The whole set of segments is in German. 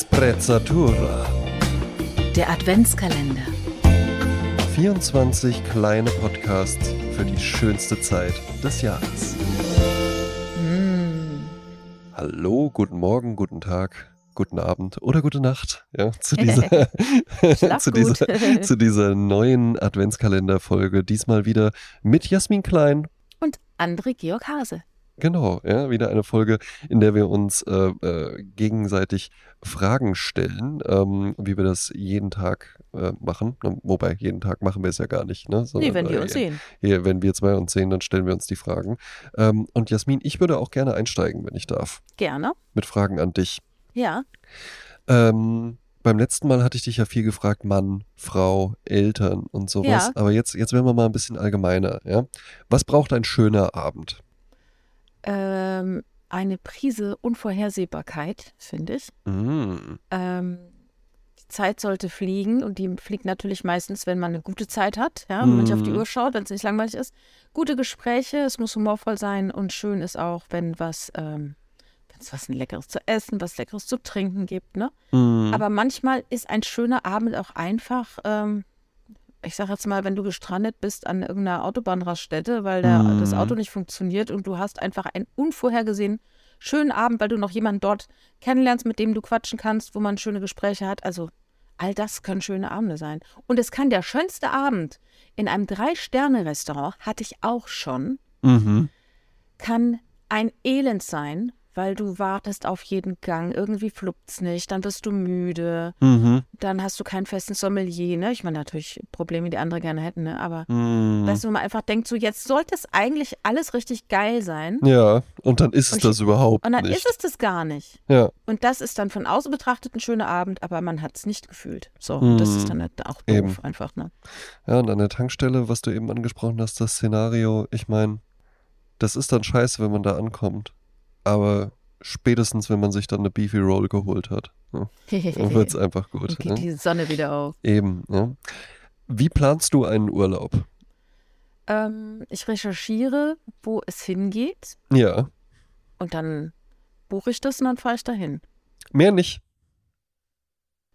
Sprezzatura. Der Adventskalender. 24 kleine Podcasts für die schönste Zeit des Jahres. Mm. Hallo, guten Morgen, guten Tag, guten Abend oder gute Nacht. Ja, zu dieser, zu dieser, zu dieser neuen Adventskalenderfolge. Diesmal wieder mit Jasmin Klein. Und André Georg Hase. Genau, ja, wieder eine Folge, in der wir uns äh, äh, gegenseitig Fragen stellen, ähm, wie wir das jeden Tag äh, machen. Wobei, jeden Tag machen wir es ja gar nicht. Ne? Nee, Sondern, wenn wir äh, uns sehen. Hier, wenn wir zwei uns sehen, dann stellen wir uns die Fragen. Ähm, und Jasmin, ich würde auch gerne einsteigen, wenn ich darf, Gerne. mit Fragen an dich. Ja. Ähm, beim letzten Mal hatte ich dich ja viel gefragt, Mann, Frau, Eltern und sowas. Ja. Aber jetzt, jetzt werden wir mal ein bisschen allgemeiner. Ja? Was braucht ein schöner Abend? Ähm, eine Prise Unvorhersehbarkeit, finde ich. Mm. Ähm, die Zeit sollte fliegen und die fliegt natürlich meistens, wenn man eine gute Zeit hat, ja, wenn man nicht auf die Mhm. Uhr schaut, wenn es nicht langweilig ist. Gute Gespräche, es muss humorvoll sein und schön ist auch, wenn was, ähm, wenn es was Leckeres zu essen, was Leckeres zu trinken gibt, ne? Mm. Aber manchmal ist ein schöner Abend auch einfach, ähm, ich sage jetzt mal, wenn du gestrandet bist an irgendeiner Autobahnraststätte, weil der, Mhm. das Auto nicht funktioniert und du hast einfach einen unvorhergesehen schönen Abend, weil du noch jemanden dort kennenlernst, mit dem du quatschen kannst, wo man schöne Gespräche hat. Also all das können schöne Abende sein. Und es kann der schönste Abend in einem Drei-Sterne-Restaurant, hatte ich auch schon, Mhm. kann ein Elend sein, weil du wartest auf jeden Gang, irgendwie fluppt's nicht, dann wirst du müde, Mhm. dann hast du keinen festen Sommelier, ne? Ich meine natürlich Probleme, die andere gerne hätten, ne? Aber Mhm. weißt du, man einfach denkt, so jetzt sollte es eigentlich alles richtig geil sein. Ja, und dann ist es Und das überhaupt Und dann nicht. ist es das gar nicht. Ja, Und das ist dann von außen betrachtet ein schöner Abend, aber man hat es nicht gefühlt. So, und das Mhm. ist dann halt auch doof Eben. einfach, ne? ja, und an der Tankstelle, was du eben angesprochen hast, das Szenario, ich meine, das ist dann scheiße, wenn man da ankommt. Aber spätestens, wenn man sich dann eine Beefy Roll geholt hat, ja, dann wird es einfach gut. Und geht Ja. die Sonne wieder auf. Eben, ja. Wie planst du einen Urlaub? Ähm, ich recherchiere, wo es hingeht Ja, und dann buche ich das und dann fahre ich dahin. mehr nicht.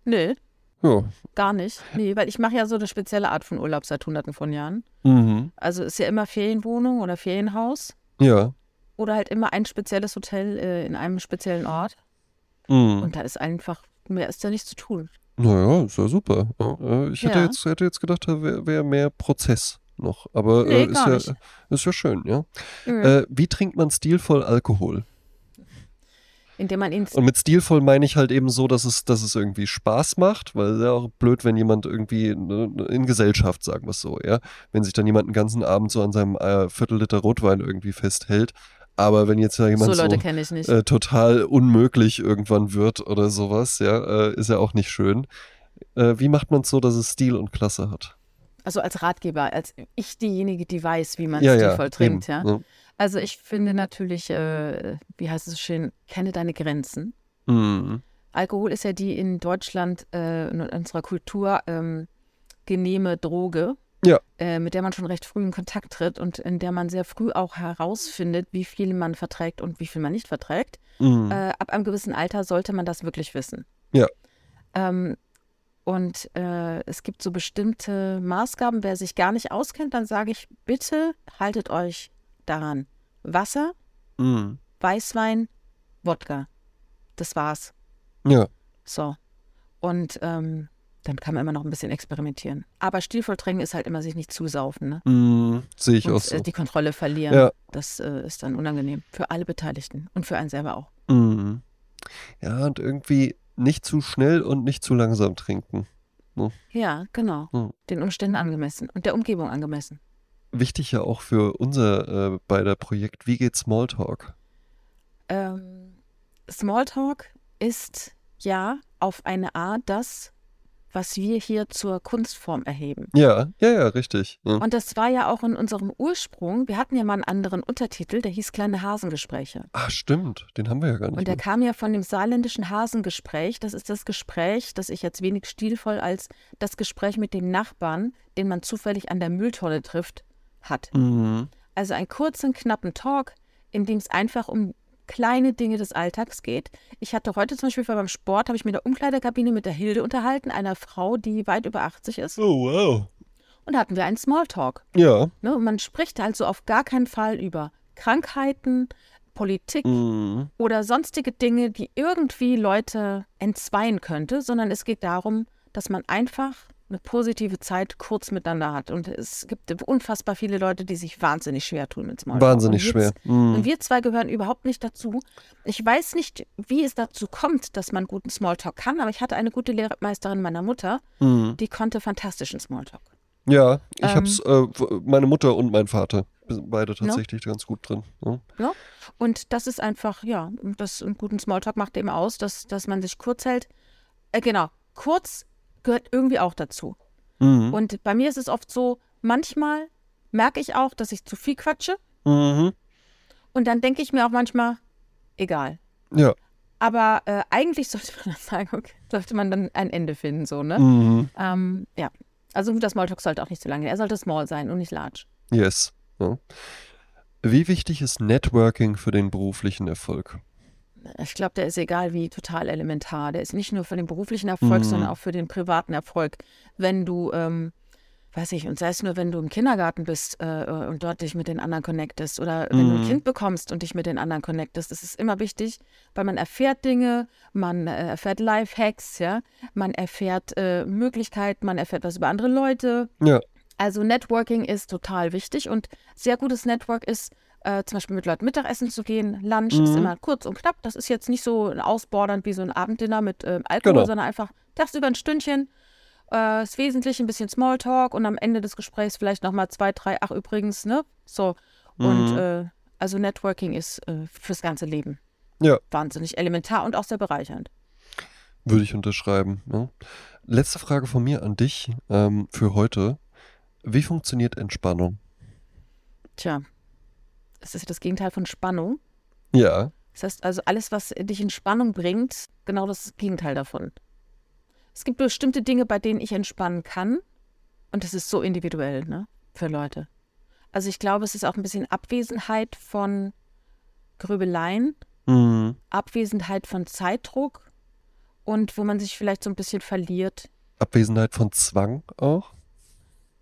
Nö, Ja. gar nicht. Nee, weil ich mache ja so eine spezielle Art von Urlaub seit hunderten von Jahren. Mhm. Also ist ja immer Ferienwohnung oder Ferienhaus Ja. Oder halt immer ein spezielles Hotel äh, in einem speziellen Ort. Mhm. Und da ist einfach, mehr ist da nicht zu tun. Naja, ist ja super. Äh, ich hätte, Ja. jetzt, hätte jetzt gedacht, da wäre wär mehr Prozess noch. Aber Nee, äh, ist, ja, nicht. ist ja schön, ja. Mhm. Äh, wie trinkt man stilvoll Alkohol? Indem man ihn Und mit stilvoll meine ich halt eben so, dass es, dass es irgendwie Spaß macht, weil es ist ja auch blöd, wenn jemand irgendwie ne, in Gesellschaft, sagen wir es so, ja, wenn sich dann jemand den ganzen Abend so an seinem äh, Viertel Liter Rotwein irgendwie festhält. Aber wenn jetzt ja so jemand so, Leute kenne ich nicht. äh, total unmöglich irgendwann wird oder sowas, ja, äh, ist ja auch nicht schön. Äh, wie macht man es so, dass es Stil und Klasse hat? Also als Ratgeber, als ich diejenige, die weiß, wie man ja, stilvoll ja, trinkt, eben, ja. Also ich finde natürlich, äh, wie heißt es so schön, kenne deine Grenzen. Mhm. Alkohol ist ja die in Deutschland, äh, in unserer Kultur ähm, genehme Droge, Ja. äh, mit der man schon recht früh in Kontakt tritt und in der man sehr früh auch herausfindet, wie viel man verträgt und wie viel man nicht verträgt. Mhm. Äh, ab einem gewissen Alter sollte man das wirklich wissen. Ja. Ähm, und äh, es gibt so bestimmte Maßgaben. Wer sich gar nicht auskennt, dann sage ich, bitte haltet euch daran. Wasser, Mhm. Weißwein, Wodka. Das war's. Ja. So. Und ähm, dann kann man immer noch ein bisschen experimentieren. Aber stilvoll trinken ist halt immer sich nicht zusaufen, ne? Mhm. Sehe ich Und auch so. äh, die Kontrolle verlieren. Ja. Das äh, ist dann unangenehm. Für alle Beteiligten und für einen selber auch. Mhm. Ja, und irgendwie nicht zu schnell und nicht zu langsam trinken. Ja, genau. Hm. Den Umständen angemessen und der Umgebung angemessen. Wichtig ja auch für unser äh, beider Projekt, wie geht Smalltalk? Ähm, Smalltalk ist ja auf eine Art das, was wir hier zur Kunstform erheben. Ja, ja, ja, richtig. Ja. Und das war ja auch in unserem Ursprung. Wir hatten ja mal einen anderen Untertitel, der hieß Kleine Hasengespräche. Ach, stimmt, den haben wir ja gar nicht. Und der mehr. kam ja von dem saarländischen Hasengespräch. Das ist das Gespräch, das ich jetzt wenig stilvoll als das Gespräch mit dem Nachbarn, den man zufällig an der Mülltonne trifft, hat. Mhm. Also einen kurzen, knappen Talk, in dem es einfach um kleine Dinge des Alltags geht. Ich hatte heute zum Beispiel beim Sport, habe ich mir in der Umkleidekabine mit der Hilde unterhalten, einer Frau, die weit über 80 ist. Oh, wow. Und da hatten wir einen Smalltalk. Ja. Ne? Und man spricht also auf gar keinen Fall über Krankheiten, Politik Mhm. oder sonstige Dinge, die irgendwie Leute entzweien könnte, sondern es geht darum, dass man einfach eine positive Zeit kurz miteinander hat. Und es gibt unfassbar viele Leute, die sich wahnsinnig schwer tun mit Smalltalk. Wahnsinnig und schwer. Mhm. Und wir zwei gehören überhaupt nicht dazu. Ich weiß nicht, wie es dazu kommt, dass man guten Smalltalk kann, aber ich hatte eine gute Lehrmeisterin meiner Mutter, Mhm. die konnte fantastischen Smalltalk. Ja, ich Ähm. hab's, äh, meine Mutter und mein Vater, sind beide tatsächlich ganz gut drin. Ja. Und das ist einfach, ja, das einen guten Smalltalk macht eben aus, dass, dass man sich kurz hält. Äh, genau, kurz gehört irgendwie auch dazu. Mhm. Und bei mir ist es oft so, manchmal merke ich auch, dass ich zu viel quatsche. Mhm. Und dann denke ich mir auch manchmal, egal. Ja. Aber äh, eigentlich sollte man dann sagen, okay, sollte man dann ein Ende finden, so, ne? Mhm. Ähm, ja. Also ein guter Smalltalk sollte auch nicht zu lange. Er sollte small sein und nicht large. Yes. Ja. Wie wichtig ist Networking für den beruflichen Erfolg? Ich glaube, der ist egal wie total elementar. Der ist nicht nur für den beruflichen Erfolg, Mhm. sondern auch für den privaten Erfolg. Wenn du, ähm, weiß ich, und sei es nur, wenn du im Kindergarten bist äh, und dort dich mit den anderen connectest oder wenn du ein Mhm. Kind bekommst und dich mit den anderen connectest, das ist immer wichtig, weil man erfährt Dinge, man äh, erfährt Lifehacks, ja, man erfährt äh, Möglichkeiten, man erfährt was über andere Leute. Ja. Also Networking ist total wichtig und sehr gutes Network ist, äh, zum Beispiel mit Leuten Mittagessen zu gehen. Lunch ist Mhm. immer kurz und knapp. Das ist jetzt nicht so ausbordernd wie so ein Abenddinner mit ähm, Alkohol, Genau. sondern einfach tagsüber ein Stündchen. Äh, das Wesentliche ein bisschen Smalltalk und am Ende des Gesprächs vielleicht nochmal zwei, drei, ach übrigens, ne? So. Und Mhm. äh, also Networking ist äh, fürs ganze Leben Ja. wahnsinnig elementar und auch sehr bereichernd. Würde ich unterschreiben. Ja. Letzte Frage von mir an dich ähm, für heute. Wie funktioniert Entspannung? Tja, das ist ja das Gegenteil von Spannung. Ja. Das heißt also, alles, was dich in Spannung bringt, genau das Gegenteil davon. Es gibt bestimmte Dinge, bei denen ich entspannen kann. Und das ist so individuell, ne? Für Leute. Also ich glaube, es ist auch ein bisschen Abwesenheit von Grübeleien, Mhm. Abwesenheit von Zeitdruck und wo man sich vielleicht so ein bisschen verliert. Abwesenheit von Zwang auch?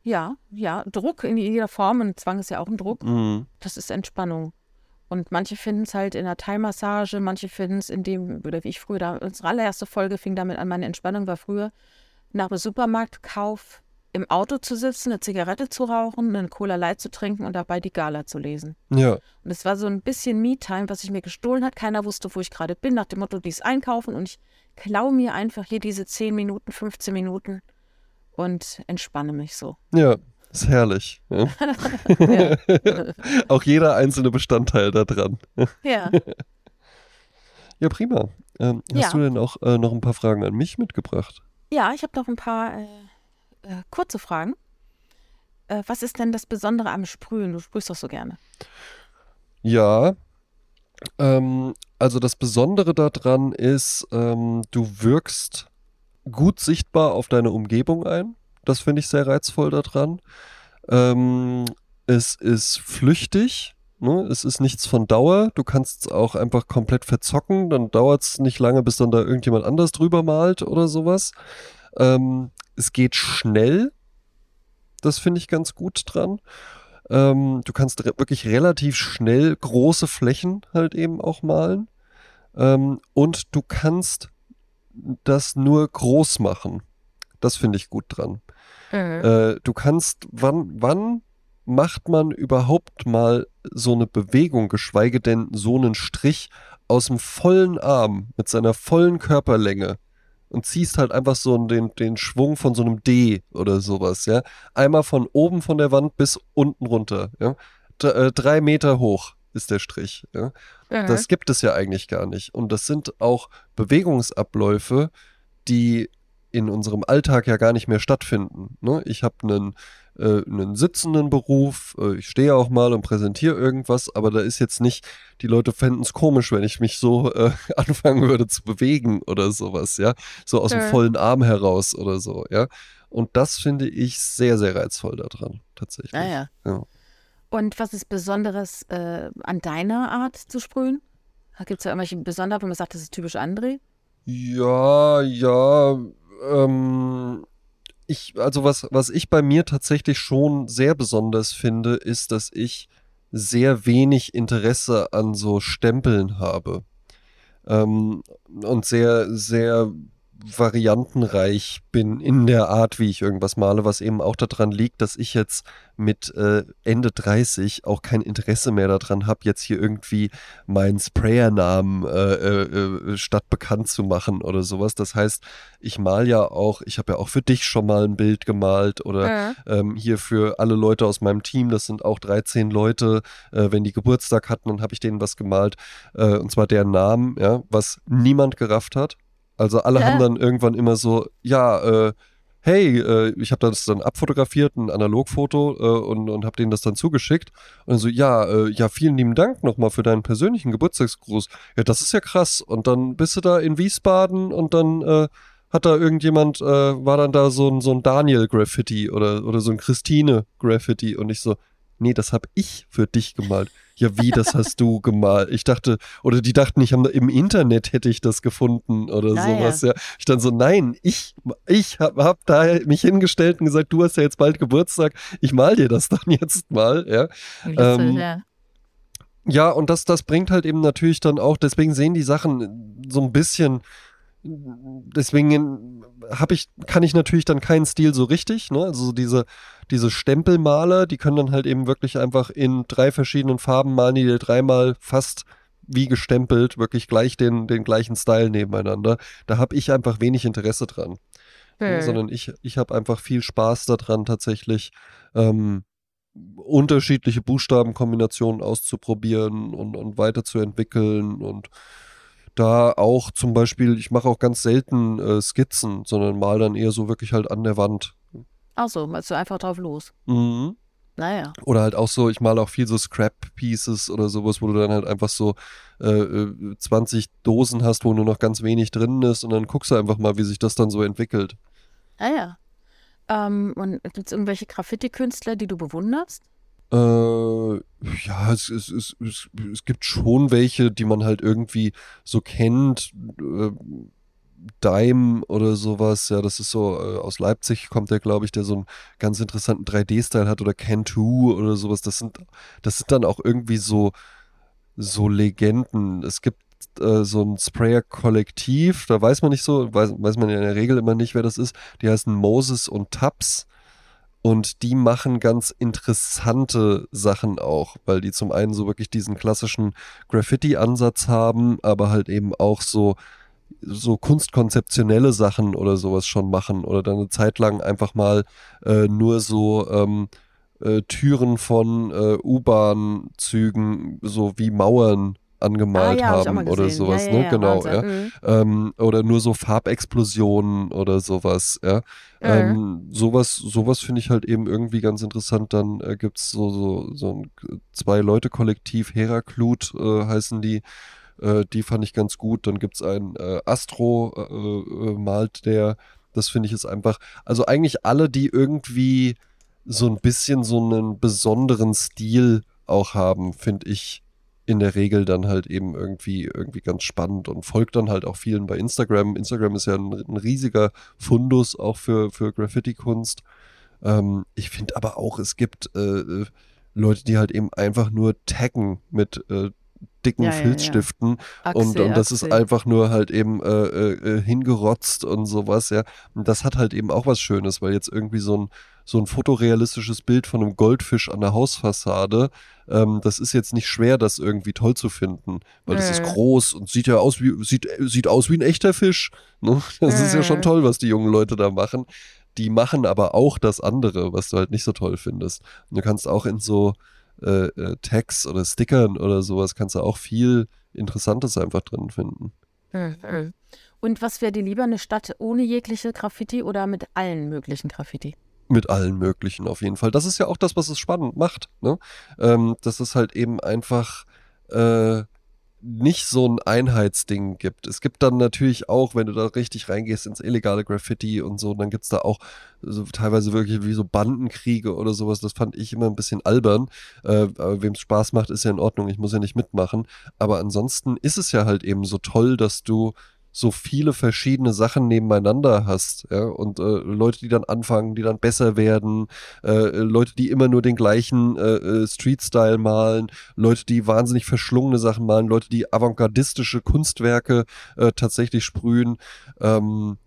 Ja, ja, Druck in jeder Form und Zwang ist ja auch ein Druck. Mhm. Das ist Entspannung. Und manche finden es halt in der Thai-Massage, manche finden es in dem, oder wie ich früher, da, unsere allererste Folge fing damit an, meine Entspannung war früher, nach dem Supermarktkauf im Auto zu sitzen, eine Zigarette zu rauchen, einen Cola Light zu trinken und dabei die Gala zu lesen. Ja. Und es war so ein bisschen Me-Time, was ich mir gestohlen hat. Keiner wusste, wo ich gerade bin, nach dem Motto, dies einkaufen und ich klaue mir einfach hier diese 10 Minuten, 15 Minuten und entspanne mich so. Ja. Ist herrlich. Ja. Ja. auch jeder einzelne Bestandteil da dran. ja. Ja, prima. Ähm, hast Ja. du denn auch äh, noch ein paar Fragen an mich mitgebracht? Ja, ich habe noch ein paar äh, äh, kurze Fragen. Äh, was ist denn das Besondere am Sprühen? Du sprühst doch so gerne. Ja. Ähm, also das Besondere daran ist, ähm, du wirkst gut sichtbar auf deine Umgebung ein. Das finde ich sehr reizvoll daran. Ähm, es ist flüchtig. Ne? Es ist nichts von Dauer. Du kannst es auch einfach komplett verzocken. Dann dauert es nicht lange, bis dann da irgendjemand anders drüber malt oder sowas. Ähm, es geht schnell. Das finde ich ganz gut dran. Ähm, du kannst re wirklich relativ schnell große Flächen halt eben auch malen. Ähm, und du kannst das nur groß machen. Das finde ich gut dran. Äh, du kannst, wann, wann macht man überhaupt mal so eine Bewegung, geschweige denn so einen Strich aus dem vollen Arm mit seiner vollen Körperlänge und ziehst halt einfach so den, den Schwung von so einem D oder sowas, ja. Einmal von oben von der Wand bis unten runter, ja. D äh, drei Meter hoch ist der Strich, ja. Das gibt es ja eigentlich gar nicht. Und das sind auch Bewegungsabläufe, die in unserem Alltag ja gar nicht mehr stattfinden. Ne? Ich habe einen, äh, einen sitzenden Beruf, äh, ich stehe auch mal und präsentiere irgendwas, aber da ist jetzt nicht, die Leute fänden es komisch, wenn ich mich so äh, anfangen würde zu bewegen oder sowas, ja. So aus dem Mhm. vollen Arm heraus oder so, ja. Und das finde ich sehr, sehr reizvoll daran, tatsächlich. Ah, ja. Ja. Und was ist Besonderes äh, an deiner Art zu sprühen? Gibt es da irgendwelche Besonderheiten, wo man sagt, das ist typisch André? Ja, ja, ähm, ich, also was, was ich bei mir tatsächlich schon sehr besonders finde, ist, dass ich sehr wenig Interesse an so Stempeln habe. Ähm, und sehr, sehr variantenreich bin in der Art, wie ich irgendwas male, was eben auch daran liegt, dass ich jetzt mit äh, Ende 30 auch kein Interesse mehr daran habe, jetzt hier irgendwie meinen Sprayernamen äh, äh, äh, statt bekannt zu machen oder sowas. Das heißt, ich mal ja auch, ich habe ja auch für dich schon mal ein Bild gemalt oder ähm, hier für alle Leute aus meinem Team, das sind auch 13 Leute, äh, wenn die Geburtstag hatten, dann habe ich denen was gemalt äh, und zwar deren Namen, ja, was niemand gerafft hat. Also alle ja. haben dann irgendwann immer so, ja, äh, hey, äh, ich habe das dann abfotografiert, ein Analogfoto äh, und, und habe denen das dann zugeschickt. Und so, ja, äh, ja, vielen lieben Dank nochmal für deinen persönlichen Geburtstagsgruß. Ja, das ist ja krass. Und dann bist du da in Wiesbaden und dann äh, hat da irgendjemand, äh, war dann da so ein, so ein Daniel-Graffiti oder, oder so ein Christine-Graffiti und ich so, nee, das habe ich für dich gemalt. Ja, wie, das hast du gemalt? Ich dachte, oder die dachten, ich habe im Internet hätte ich das gefunden oder naja. sowas. Ja. Ich dann so, nein, ich, ich habe hab da mich hingestellt und gesagt, du hast ja jetzt bald Geburtstag, ich mal dir das dann jetzt mal. Ja. Ähm, ja. ja, und das, das bringt halt eben natürlich dann auch, deswegen sehen die Sachen so ein bisschen deswegen habe ich, kann ich natürlich dann keinen Stil so richtig. Ne? Also diese, diese Stempelmaler, die können dann halt eben wirklich einfach in drei verschiedenen Farben malen, die dreimal fast wie gestempelt, wirklich gleich den, den gleichen Style nebeneinander. Da habe ich einfach wenig Interesse dran. Hm. Sondern ich, ich habe einfach viel Spaß daran, tatsächlich ähm, unterschiedliche Buchstabenkombinationen auszuprobieren und, und weiterzuentwickeln und da auch zum Beispiel, ich mache auch ganz selten äh, Skizzen, sondern mal dann eher so wirklich halt an der Wand. Ach so, malst du einfach drauf los. Mhm. Naja. Oder halt auch so, ich male auch viel so Scrap-Pieces oder sowas, wo du dann halt einfach so äh, 20 äh, Dosen hast, wo nur noch ganz wenig drin ist und dann guckst du einfach mal, wie sich das dann so entwickelt. Ah ja. Ähm, und gibt es irgendwelche Graffiti-Künstler, die du bewunderst? Äh, ja, es, es, es, es, es gibt schon welche, die man halt irgendwie so kennt. Äh, Dime oder sowas, ja, das ist so, äh, aus Leipzig kommt der, glaube ich, der so einen ganz interessanten 3D-Style hat oder Can2 oder sowas. Das sind, das sind dann auch irgendwie so, so Legenden. Es gibt äh, so ein Sprayer-Kollektiv, da weiß man nicht so, weiß, weiß man in der Regel immer nicht, wer das ist. Die heißen Moses und Tubbs. Und die machen ganz interessante Sachen auch, weil die zum einen so wirklich diesen klassischen Graffiti-Ansatz haben, aber halt eben auch so, so kunstkonzeptionelle Sachen oder sowas schon machen oder dann eine Zeit lang einfach mal äh, nur so ähm, äh, Türen von äh, U-Bahn-Zügen so wie Mauern angemalt ah, ja, haben oder sowas, ja, ja, ne? genau, ja. Mhm. Ähm, oder nur so Farbexplosionen oder sowas, ja. Mhm. Ähm, sowas, sowas finde ich halt eben irgendwie ganz interessant. Dann äh, gibt es so, so, so ein Zwei-Leute-Kollektiv, Heraklut äh, heißen die. Äh, die fand ich ganz gut. Dann gibt es ein äh, Astro, äh, äh, malt der. Das finde ich ist einfach, also eigentlich alle, die irgendwie so ein bisschen so einen besonderen Stil auch haben, finde ich in der Regel dann halt eben irgendwie, irgendwie ganz spannend und folgt dann halt auch vielen bei Instagram. Instagram ist ja ein, ein riesiger Fundus auch für, für Graffiti-Kunst. Ähm, ich finde aber auch, es gibt äh, äh, Leute, die halt eben einfach nur taggen mit äh, dicken ja, Filzstiften ja, ja. und, und das ist einfach nur halt eben äh, äh, äh, hingerotzt und sowas, ja. Und das hat halt eben auch was Schönes, weil jetzt irgendwie so ein so ein fotorealistisches Bild von einem Goldfisch an der Hausfassade. Ähm, das ist jetzt nicht schwer, das irgendwie toll zu finden, weil es ist groß und sieht ja aus wie, sieht, sieht aus wie ein echter Fisch. Ne? Das ist ja schon toll, was die jungen Leute da machen. Die machen aber auch das andere, was du halt nicht so toll findest. Und du kannst auch in so äh, äh, Tags oder Stickern oder sowas, kannst du auch viel Interessantes einfach drin finden. Und was wäre dir lieber, eine Stadt ohne jegliche Graffiti oder mit allen möglichen Graffiti? mit allen möglichen auf jeden Fall. Das ist ja auch das, was es spannend macht. Ne? Ähm, das ist halt eben einfach, äh, nicht so ein Einheitsding gibt. Es gibt dann natürlich auch, wenn du da richtig reingehst ins illegale Graffiti und so, dann gibt es da auch so teilweise wirklich wie so Bandenkriege oder sowas. Das fand ich immer ein bisschen albern. Äh, Wem es Spaß macht, ist ja in Ordnung. Ich muss ja nicht mitmachen. Aber ansonsten ist es ja halt eben so toll, dass du so viele verschiedene Sachen nebeneinander hast, ja, und äh, Leute, die dann anfangen, die dann besser werden, äh, Leute, die immer nur den gleichen äh, äh, Street-Style malen, Leute, die wahnsinnig verschlungene Sachen malen, Leute, die avantgardistische Kunstwerke äh, tatsächlich sprühen. Ähm,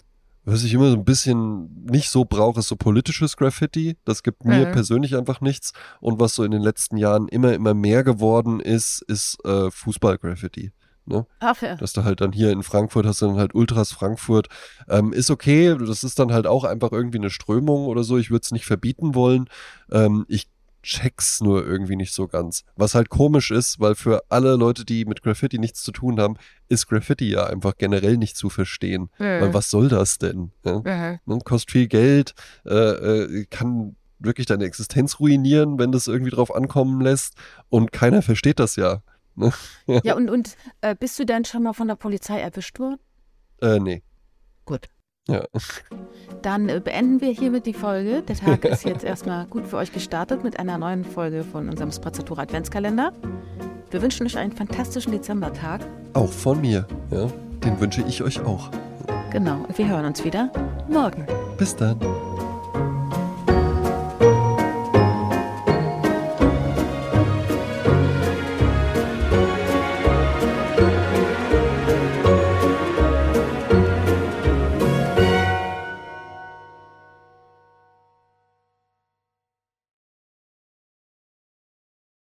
was ich immer so ein bisschen nicht so brauche, ist so politisches Graffiti. Das gibt mir mhm. persönlich einfach nichts. Und was so in den letzten Jahren immer, immer mehr geworden ist, ist äh, Fußball-Graffiti. Ne? Ach, ja. Dass du halt dann hier in Frankfurt hast du dann halt Ultras Frankfurt. Ähm, ist okay, das ist dann halt auch einfach irgendwie eine Strömung oder so. Ich würde es nicht verbieten wollen. Ähm, ich check's nur irgendwie nicht so ganz. Was halt komisch ist, weil für alle Leute, die mit Graffiti nichts zu tun haben, ist Graffiti ja einfach generell nicht zu verstehen. Mhm. Weil was soll das denn? Ja? Mhm. Kostet viel Geld, äh, äh, kann wirklich deine Existenz ruinieren, wenn das irgendwie drauf ankommen lässt und keiner versteht das ja. Ja, und, und äh, bist du denn schon mal von der Polizei erwischt worden? Äh, nee. Gut. Ja. Dann äh, beenden wir hiermit die Folge. Der Tag ist jetzt erstmal gut für euch gestartet mit einer neuen Folge von unserem Spazzatura Adventskalender. Wir wünschen euch einen fantastischen Dezembertag. Auch von mir, ja. Den wünsche ich euch auch. Genau. Wir hören uns wieder morgen. Bis dann.